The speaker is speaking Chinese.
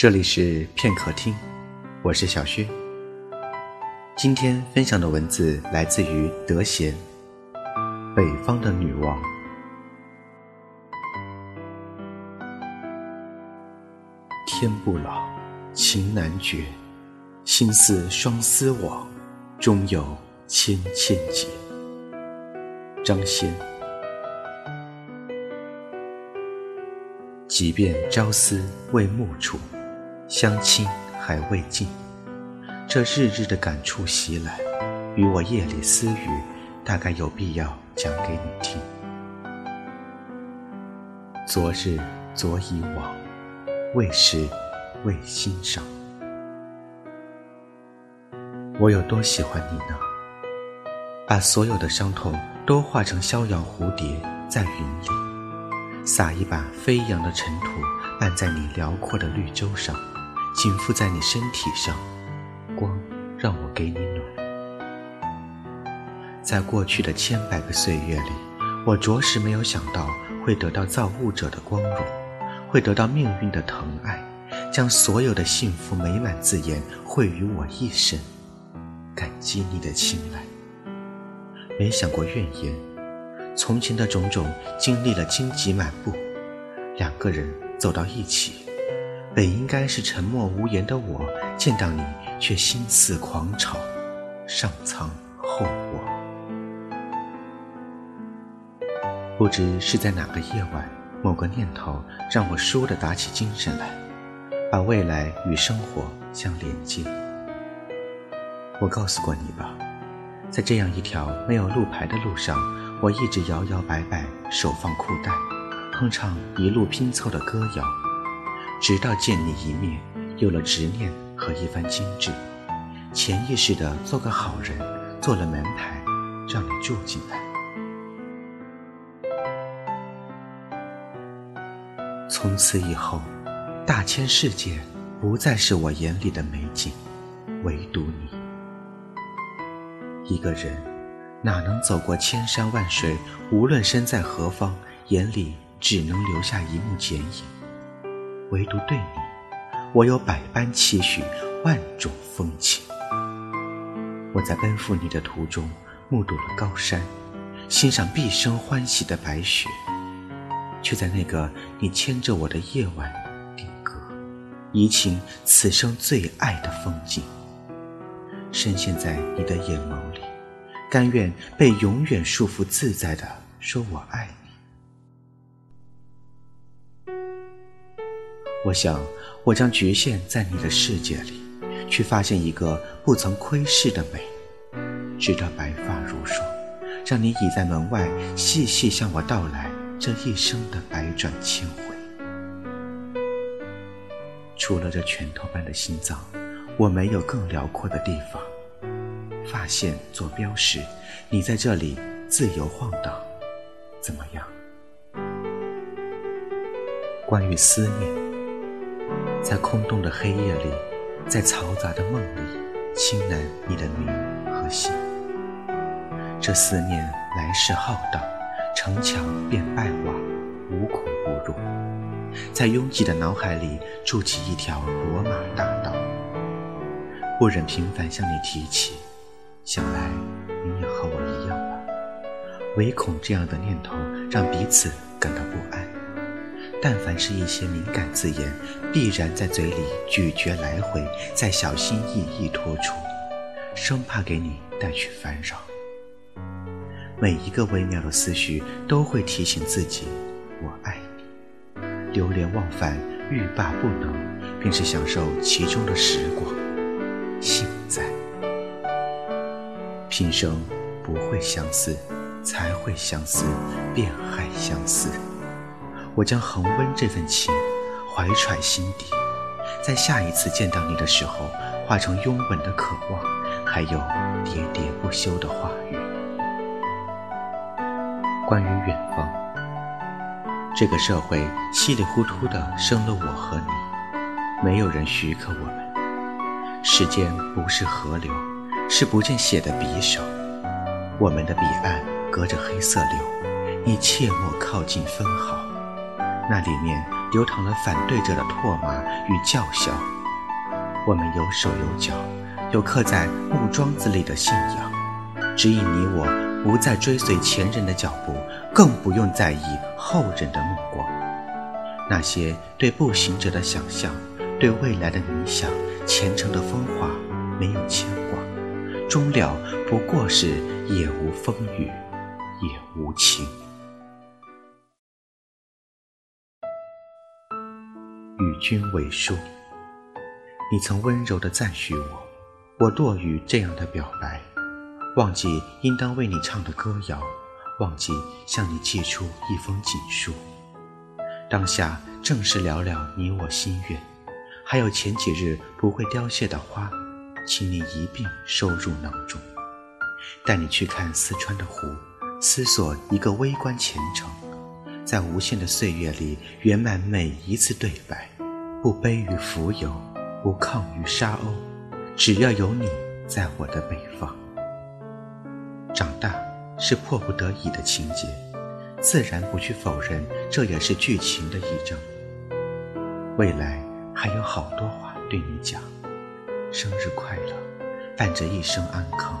这里是片刻听，我是小薛。今天分享的文字来自于德贤，《北方的女王》。天不老，情难绝，心似双丝网，终有千千结。张先。即便朝思未暮处，相亲还未尽，这日日的感触袭来，与我夜里私语，大概有必要讲给你听。昨日昨已往，未时未欣赏。我有多喜欢你呢？把所有的伤痛都化成逍遥蝴蝶，在云里。撒一把飞扬的尘土，拌在你辽阔的绿洲上，紧附在你身体上，光让我给你暖。在过去的千百个岁月里，我着实没有想到会得到造物者的光荣，会得到命运的疼爱，将所有的幸福美满字眼汇于我一身，感激你的青睐，没想过怨言。从前的种种，经历了荆棘满布，两个人走到一起，本应该是沉默无言的我，见到你却心似狂潮，上苍后我。不知是在哪个夜晚，某个念头让我倏地打起精神来，把未来与生活相连接。我告诉过你吧，在这样一条没有路牌的路上。我一直摇摇摆摆，手放裤袋，哼唱一路拼凑的歌谣，直到见你一面，有了执念和一番精致，潜意识的做个好人，做了门牌，让你住进来。从此以后，大千世界不再是我眼里的美景，唯独你一个人。哪能走过千山万水？无论身在何方，眼里只能留下一幕剪影。唯独对你，我有百般期许，万种风情。我在奔赴你的途中，目睹了高山，欣赏毕生欢喜的白雪，却在那个你牵着我的夜晚定格，移情此生最爱的风景，深陷在你的眼眸里。甘愿被永远束缚自在的说我爱你。我想，我将局限在你的世界里，去发现一个不曾窥视的美，直到白发如霜，让你倚在门外，细细向我道来这一生的百转千回。除了这拳头般的心脏，我没有更辽阔的地方。发现做标识，你在这里自由晃荡，怎么样？关于思念，在空洞的黑夜里，在嘈杂的梦里，轻喃你的名和姓。这思念来势浩荡，城墙变败瓦，无孔不入，在拥挤的脑海里筑起一条罗马大道，不忍频繁向你提起。想来你也和我一样吧，唯恐这样的念头让彼此感到不安。但凡是一些敏感字眼，必然在嘴里咀嚼来回，再小心翼翼拖出，生怕给你带去烦扰。每一个微妙的思绪都会提醒自己，我爱你。流连忘返，欲罢不能，便是享受其中的时光。幸在。平生不会相思，才会相思，便害相思。我将恒温这份情，怀揣心底，在下一次见到你的时候，化成拥吻的渴望，还有喋喋不休的话语。关于远方，这个社会稀里糊涂的生了我和你，没有人许可我们。时间不是河流。是不见血的匕首，我们的彼岸隔着黑色柳，你切莫靠近分毫，那里面流淌了反对者的唾骂与叫嚣。我们有手有脚，有刻在木桩子里的信仰，指引你我不再追随前人的脚步，更不用在意后人的目光。那些对步行者的想象，对未来的理想，虔诚的风化，没有牵挂，终了不过是也无风雨，也无晴。君为书。你曾温柔地赞许我，我落于这样的表白，忘记应当为你唱的歌谣，忘记向你寄出一封锦书。当下正是聊聊你我心愿，还有前几日不会凋谢的花，请你一并收入囊中。带你去看四川的湖，思索一个微观前程，在无限的岁月里圆满每一次对白，不卑于浮游。不抗于沙鸥，只要有你在我的北方。长大是迫不得已的情节，自然不去否认，这也是剧情的一章。未来还有好多话对你讲，生日快乐，伴着一生安康。